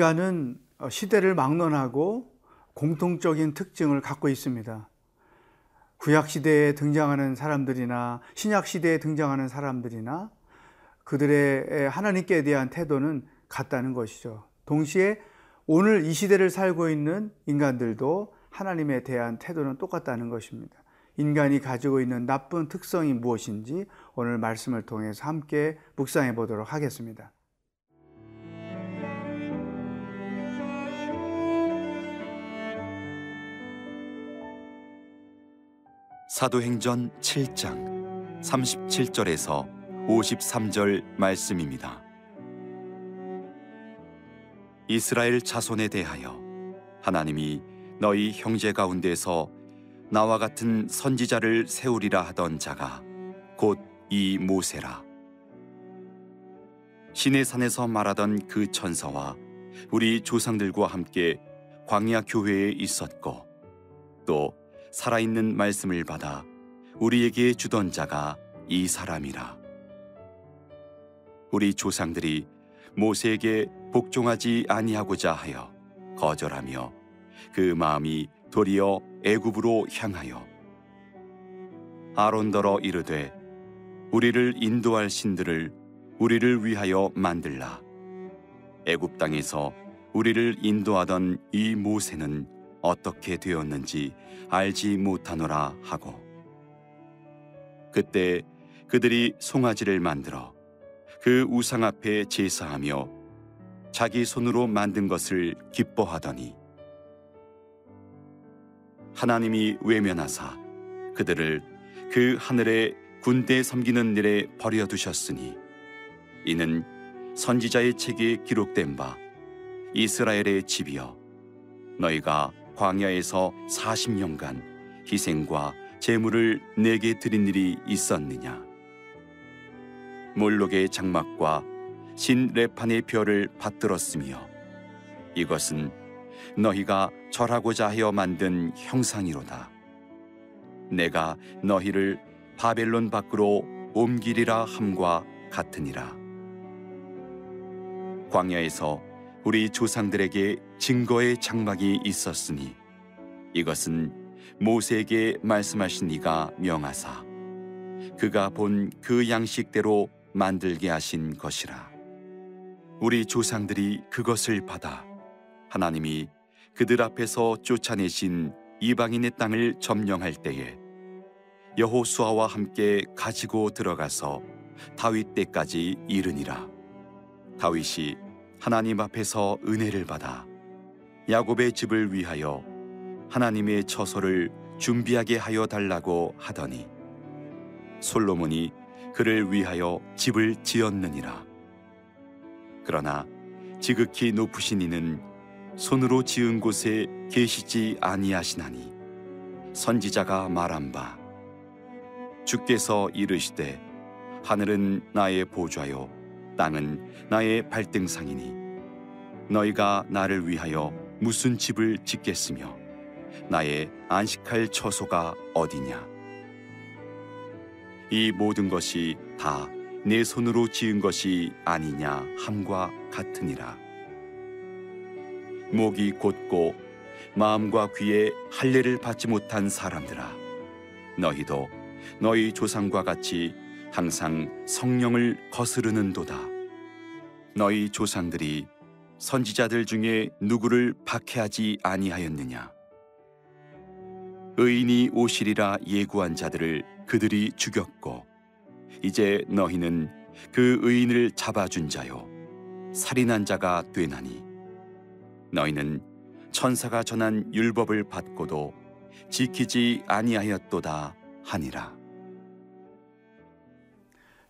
인간은 시대를 막론하고 공통적인 특징을 갖고 있습니다. 구약 시대에 등장하는 사람들이나 신약 시대에 등장하는 사람들이나 그들의 하나님께 대한 태도는 같다는 것이죠. 동시에 오늘 이 시대를 살고 있는 인간들도 하나님에 대한 태도는 똑같다는 것입니다. 인간이 가지고 있는 나쁜 특성이 무엇인지 오늘 말씀을 통해서 함께 묵상해 보도록 하겠습니다. 사도행전 7장 37절에서 53절 말씀입니다. 이스라엘 자손에 대하여 하나님이 너희 형제 가운데서 나와 같은 선지자를 세우리라 하던 자가 곧 이 모세라. 신의 산에서 말하던 그 천사와 우리 조상들과 함께 광야 교회에 있었고 또 살아있는 말씀을 받아 우리에게 주던 자가 이 사람이라. 우리 조상들이 모세에게 복종하지 아니하고자 하여 거절하며 그 마음이 도리어 애굽으로 향하여 아론더러 이르되 우리를 인도할 신들을 우리를 위하여 만들라 애굽 땅에서 우리를 인도하던 이 모세는 어떻게 되었는지 알지 못하노라 하고 그때 그들이 송아지를 만들어 그 우상 앞에 제사하며 자기 손으로 만든 것을 기뻐하더니 하나님이 외면하사 그들을 그 하늘의 군대 섬기는 일에 버려 두셨으니 이는 선지자의 책에 기록된 바 이스라엘의 집이여 너희가 광야에서 40년간 희생과 제물을 내게 드린 일이 있었느냐? 몰록의 장막과 신 레판의 별을 받들었으며 이것은 너희가 절하고자 하여 만든 형상이로다. 내가 너희를 바벨론 밖으로 옮기리라 함과 같으니라. 광야에서 우리 조상들에게 증거의 장막이 있었으니 이것은 모세에게 말씀하신 이가 명하사 그가 본 그 양식대로 만들게 하신 것이라. 우리 조상들이 그것을 받아 하나님이 그들 앞에서 쫓아내신 이방인의 땅을 점령할 때에 여호수아와 함께 가지고 들어가서 다윗 때까지 이르니라. 다윗이 하나님 앞에서 은혜를 받아 야곱의 집을 위하여 하나님의 처소를 준비하게 하여 달라고 하더니 솔로몬이 그를 위하여 집을 지었느니라. 그러나 지극히 높으신 이는 손으로 지은 곳에 계시지 아니하시나니 선지자가 말한 바 주께서 이르시되 하늘은 나의 보좌요 땅은 나의 발등상이니 너희가 나를 위하여 무슨 집을 짓겠으며 나의 안식할 처소가 어디냐? 이 모든 것이 다 내 손으로 지은 것이 아니냐 함과 같으니라. 목이 곧고 마음과 귀에 할례를 받지 못한 사람들아 너희도 너희 조상과 같이 항상 성령을 거스르는도다 너희 조상들이 선지자들 중에 누구를 박해하지 아니하였느냐? 의인이 오시리라 예고한 자들을 그들이 죽였고 이제 너희는 그 의인을 잡아준 자요. 살인한 자가 되나니. 너희는 천사가 전한 율법을 받고도 지키지 아니하였도다 하니라.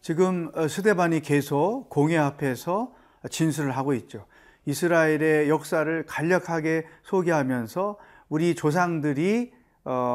지금 스데반이 계속 공회 앞에서 진술을 하고 있죠. 이스라엘의 역사를 간략하게 소개하면서 우리 조상들이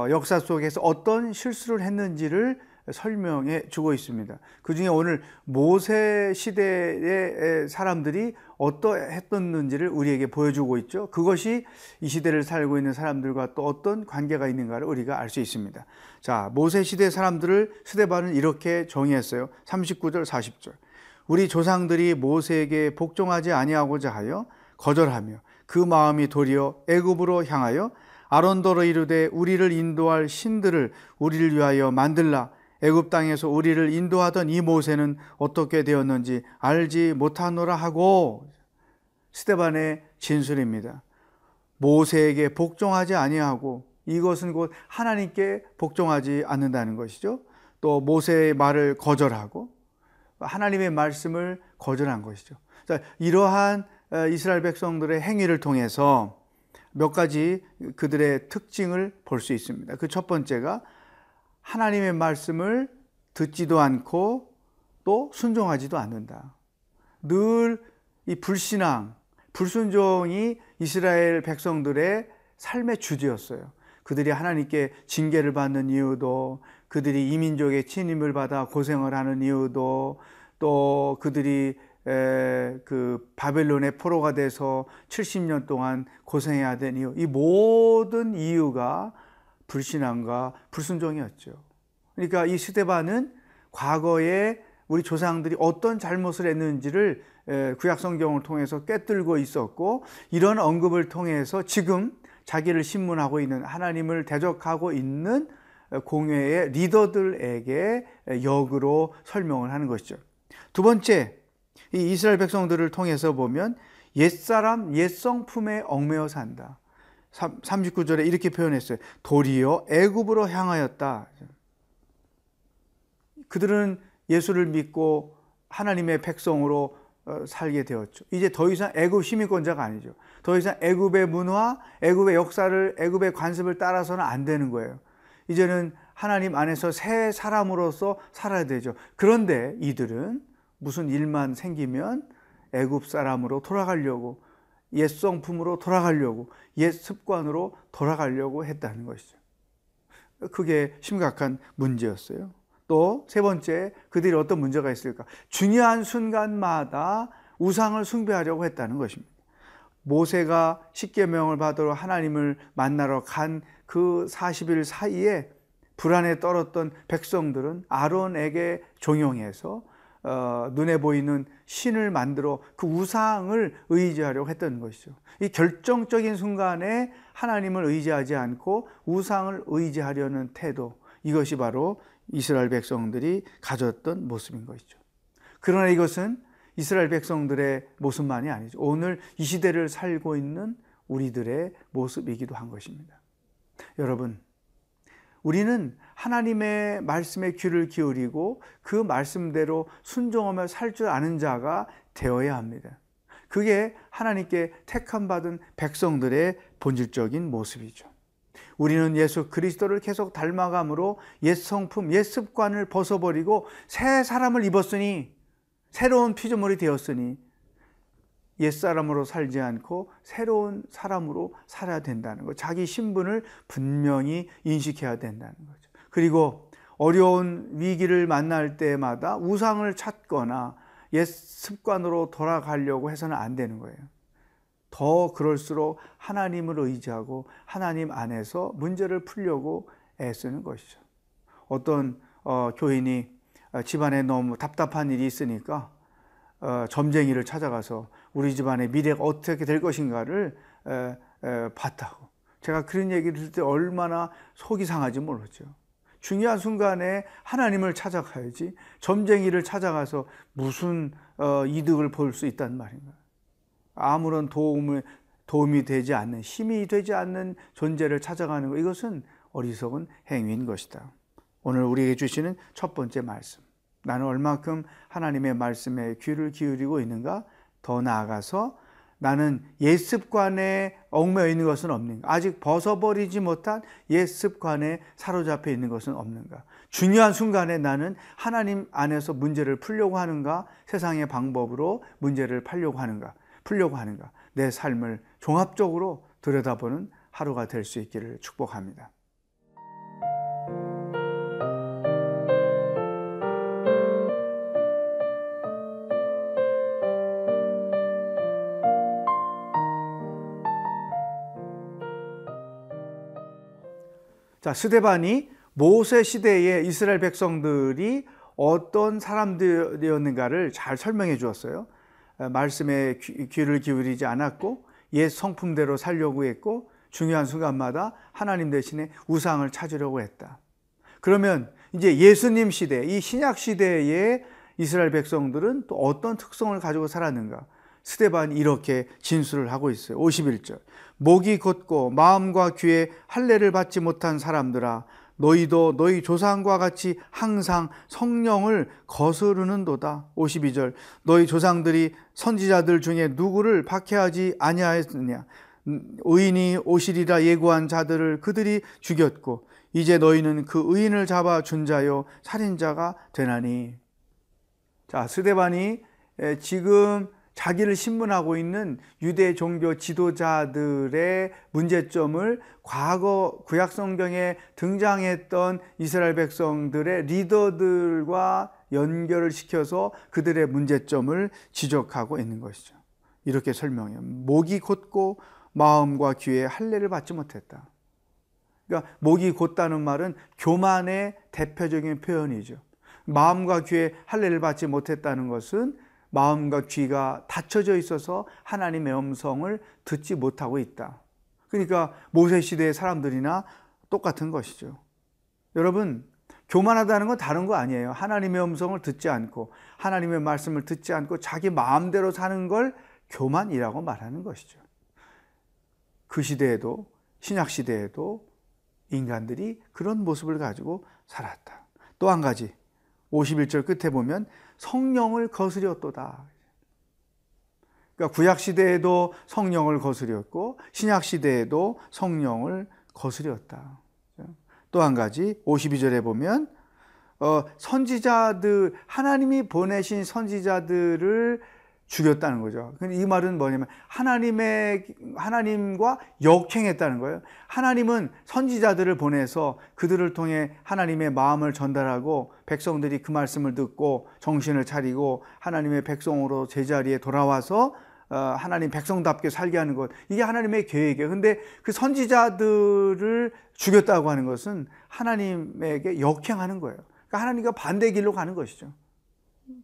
역사 속에서 어떤 실수를 했는지를 설명해 주고 있습니다. 그 중에 오늘 모세 시대의 사람들이 어떠했었는지를 우리에게 보여주고 있죠. 그것이 이 시대를 살고 있는 사람들과 또 어떤 관계가 있는가를 우리가 알 수 있습니다. 자, 모세 시대 사람들을 스데반은 이렇게 정의했어요. 39절, 40절. 우리 조상들이 모세에게 복종하지 아니하고자 하여 거절하며 그 마음이 도리어 애굽으로 향하여 아론도로 이르되 우리를 인도할 신들을 우리를 위하여 만들라 애굽 땅에서 우리를 인도하던 이 모세는 어떻게 되었는지 알지 못하노라 하고 스테반의 진술입니다. 모세에게 복종하지 아니하고 이것은 곧 하나님께 복종하지 않는다는 것이죠. 또 모세의 말을 거절하고 하나님의 말씀을 거절한 것이죠. 자, 이러한 어, 이스라엘 백성들의 행위를 통해서 몇 가지 그들의 특징을 볼 수 있습니다. 그 첫 번째가 하나님의 말씀을 듣지도 않고 또 순종하지도 않는다. 늘 이 불신앙, 불순종이 이스라엘 백성들의 삶의 주제였어요. 그들이 하나님께 징계를 받는 이유도 그들이 이민족의 침입을 받아 고생을 하는 이유도 또 그들이 그 바벨론의 포로가 돼서 70년 동안 고생해야 된 이유 이 모든 이유가 불신앙과 불순종이었죠. 그러니까 이 스데반은 과거에 우리 조상들이 어떤 잘못을 했는지를 구약 성경을 통해서 꿰뚫고 있었고 이런 언급을 통해서 지금 자기를 신문하고 있는 하나님을 대적하고 있는 공회의 리더들에게 역으로 설명을 하는 것이죠. 두 번째, 이 이스라엘 백성들을 통해서 보면 옛사람, 옛성품에 얽매여 산다. 39절에 이렇게 표현했어요. 도리어 애굽으로 향하였다. 그들은 예수를 믿고 하나님의 백성으로 어, 살게 되었죠. 이제 더 이상 애굽 시민권자가 아니죠. 더 이상 애굽의 문화, 애굽의 역사를 애굽의 관습을 따라서는 안 되는 거예요. 이제는 하나님 안에서 새 사람으로서 살아야 되죠. 그런데 이들은 무슨 일만 생기면 애굽 사람으로 돌아가려고 옛 성품으로 돌아가려고 옛 습관으로 돌아가려고 했다는 것이죠. 그게 심각한 문제였어요. 또 세 번째 그들이 어떤 문제가 있을까? 중요한 순간마다 우상을 숭배하려고 했다는 것입니다. 모세가 십계명을 받으러 하나님을 만나러 간 그 40일 사이에 불안에 떨었던 백성들은 아론에게 종용해서 어, 눈에 보이는 신을 만들어 그 우상을 의지하려고 했던 것이죠. 이 결정적인 순간에 하나님을 의지하지 않고 우상을 의지하려는 태도, 이것이 바로 이스라엘 백성들이 가졌던 모습인 것이죠. 그러나 이것은 이스라엘 백성들의 모습만이 아니죠. 오늘 이 시대를 살고 있는 우리들의 모습이기도 한 것입니다. 여러분, 우리는 하나님의 말씀에 귀를 기울이고 그 말씀대로 순종하며 살 줄 아는 자가 되어야 합니다. 그게 하나님께 택함 받은 백성들의 본질적인 모습이죠. 우리는 예수 그리스도를 계속 닮아감으로 옛 성품, 옛 습관을 벗어버리고 새 사람을 입었으니 새로운 피조물이 되었으니 옛사람으로 살지 않고 새로운 사람으로 살아야 된다는 것. 자기 신분을 분명히 인식해야 된다는 거죠. 그리고 어려운 위기를 만날 때마다 우상을 찾거나 옛 습관으로 돌아가려고 해서는 안 되는 거예요. 더 그럴수록 하나님을 의지하고 하나님 안에서 문제를 풀려고 애쓰는 것이죠. 어떤 어, 교인이 집안에 너무 답답한 일이 있으니까 어, 점쟁이를 찾아가서 우리 집안의 미래가 어떻게 될 것인가를 봤다고. 제가 그런 얘기를 들을 때 얼마나 속이 상하지 몰랐죠. 중요한 순간에 하나님을 찾아가야지 점쟁이를 찾아가서 무슨 어, 이득을 볼 수 있단 말인가. 아무런 도움을, 도움이 되지 않는, 힘이 되지 않는 존재를 찾아가는 것, 이것은 어리석은 행위인 것이다. 오늘 우리에게 주시는 첫 번째 말씀. 나는 얼마큼 하나님의 말씀에 귀를 기울이고 있는가? 더 나아가서 나는 옛 습관에 얽매여 있는 것은 없는가? 아직 벗어버리지 못한 옛 습관에 사로잡혀 있는 것은 없는가? 중요한 순간에 나는 하나님 안에서 문제를 풀려고 하는가? 세상의 방법으로 문제를 풀려고 하는가? 풀려고 하는가? 내 삶을 종합적으로 들여다보는 하루가 될 수 있기를 축복합니다. 자, 스데반이 모세 시대에 이스라엘 백성들이 어떤 사람들이었는가를 잘 설명해 주었어요. 말씀에 귀를 기울이지 않았고 옛 성품대로 살려고 했고 중요한 순간마다 하나님 대신에 우상을 찾으려고 했다. 그러면 이제 예수님 시대, 이 신약 시대의 이스라엘 백성들은 또 어떤 특성을 가지고 살았는가? 스테반이 이렇게 진술을 하고 있어요. 51절. 목이 곧고 마음과 귀에 할례를 받지 못한 사람들아 너희도 너희 조상과 같이 항상 성령을 거스르는도다. 52절. 너희 조상들이 선지자들 중에 누구를 박해하지 아니하였느냐? 의인이 오시리라 예고한 자들을 그들이 죽였고 이제 너희는 그 의인을 잡아 준 자요 살인자가 되나니. 자, 스데반이 지금 자기를 신문하고 있는 유대 종교 지도자들의 문제점을 과거 구약 성경에 등장했던 이스라엘 백성들의 리더들과 연결을 시켜서 그들의 문제점을 지적하고 있는 것이죠. 이렇게 설명해요. 목이 곧고 마음과 귀에 할례를 받지 못했다. 그러니까 목이 곧다는 말은 교만의 대표적인 표현이죠. 마음과 귀에 할례를 받지 못했다는 것은 마음과 귀가 닫혀져 있어서 하나님의 음성을 듣지 못하고 있다. 그러니까 모세 시대의 사람들이나 똑같은 것이죠. 여러분, 교만하다는 건 다른 거 아니에요. 하나님의 음성을 듣지 않고 하나님의 말씀을 듣지 않고 자기 마음대로 사는 걸 교만이라고 말하는 것이죠. 그 시대에도 신약 시대에도 인간들이 그런 모습을 가지고 살았다. 또 한 가지 51절 끝에 보면 성령을 거스렸도다. 그러니까 구약 시대에도 성령을 거스렸고 신약 시대에도 성령을 거스렸다. 또 한 가지 52절에 보면 어, 선지자들 하나님이 보내신 선지자들을 죽였다는 거죠. 이 말은 뭐냐면 하나님의 하나님과 역행했다는 거예요. 하나님은 선지자들을 보내서 그들을 통해 하나님의 마음을 전달하고 백성들이 그 말씀을 듣고 정신을 차리고 하나님의 백성으로 제자리에 돌아와서 어, 하나님 백성답게 살게 하는 것 이게 하나님의 계획이에요. 근데 그 선지자들을 죽였다고 하는 것은 하나님에게 역행하는 거예요. 그러니까 하나님과 반대 길로 가는 것이죠.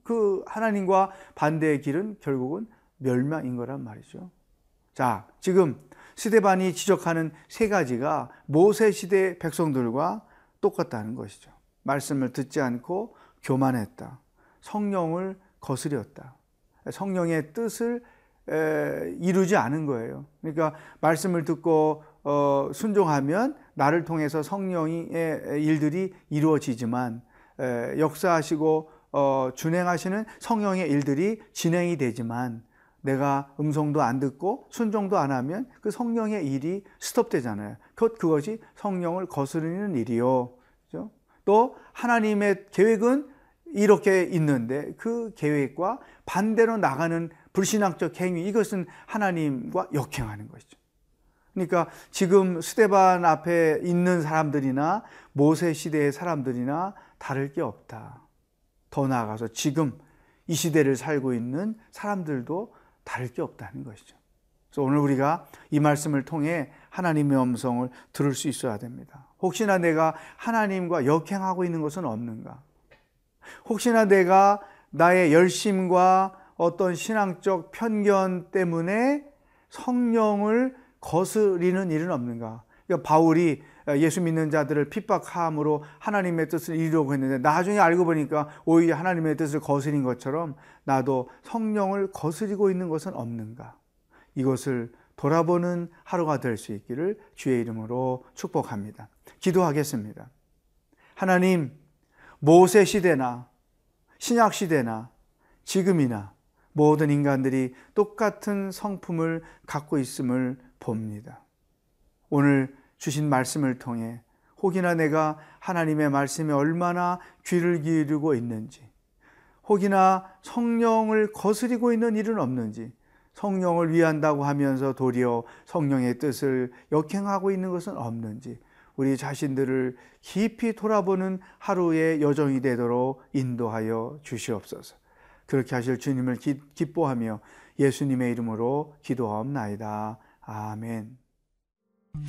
그 하나님과 반대의 길은 결국은 멸망인 거란 말이죠. 자, 지금 스데반이 지적하는 세 가지가 모세 시대 백성들과 똑같다는 것이죠. 말씀을 듣지 않고 교만했다. 성령을 거스렸다. 성령의 뜻을 이루지 않은 거예요. 그러니까 말씀을 듣고 어, 순종하면 나를 통해서 성령의 일들이 이루어지지만 역사하시고 어, 준행하시는 성령의 일들이 진행이 되지만 내가 음성도 안 듣고 순종도 안 하면 그 성령의 일이 스톱되잖아요. 곧 그것이 성령을 거스르는 일이요. 그렇죠? 또 하나님의 계획은 이렇게 있는데 그 계획과 반대로 나가는 불신앙적 행위 이것은 하나님과 역행하는 것이죠. 그러니까 지금 스테반 앞에 있는 사람들이나 모세 시대의 사람들이나 다를 게 없다. 더 나아가서 지금 이 시대를 살고 있는 사람들도 다를 게 없다는 것이죠. 그래서 오늘 우리가 이 말씀을 통해 하나님의 음성을 들을 수 있어야 됩니다. 혹시나 내가 하나님과 역행하고 있는 것은 없는가? 혹시나 내가 나의 열심과 어떤 신앙적 편견 때문에 성령을 거스리는 일은 없는가? 그러니까 바울이 예수 믿는 자들을 핍박함으로 하나님의 뜻을 이루려고 했는데 나중에 알고 보니까 오히려 하나님의 뜻을 거스린 것처럼 나도 성령을 거스리고 있는 것은 없는가? 이것을 돌아보는 하루가 될 수 있기를 주의 이름으로 축복합니다. 기도하겠습니다. 하나님, 모세 시대나 신약 시대나 지금이나 모든 인간들이 똑같은 성품을 갖고 있음을 봅니다. 오늘 주신 말씀을 통해 혹이나 내가 하나님의 말씀에 얼마나 귀를 기울이고 있는지, 혹이나 성령을 거스리고 있는 일은 없는지, 성령을 위한다고 하면서 도리어 성령의 뜻을 역행하고 있는 것은 없는지, 우리 자신들을 깊이 돌아보는 하루의 여정이 되도록 인도하여 주시옵소서. 그렇게 하실 주님을 기 뻐하며 예수님의 이름으로 기도하옵나이다. 아멘. 음.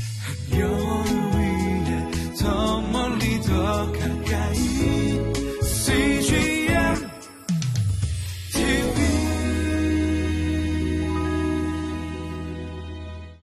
별 위에 더 멀리 더 가.